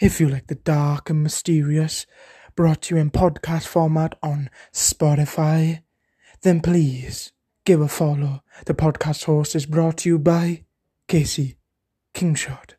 If you like the dark and mysterious, brought to you in podcast format on Spotify, then please give a follow. The podcast host is brought to you by Casey Kingshot.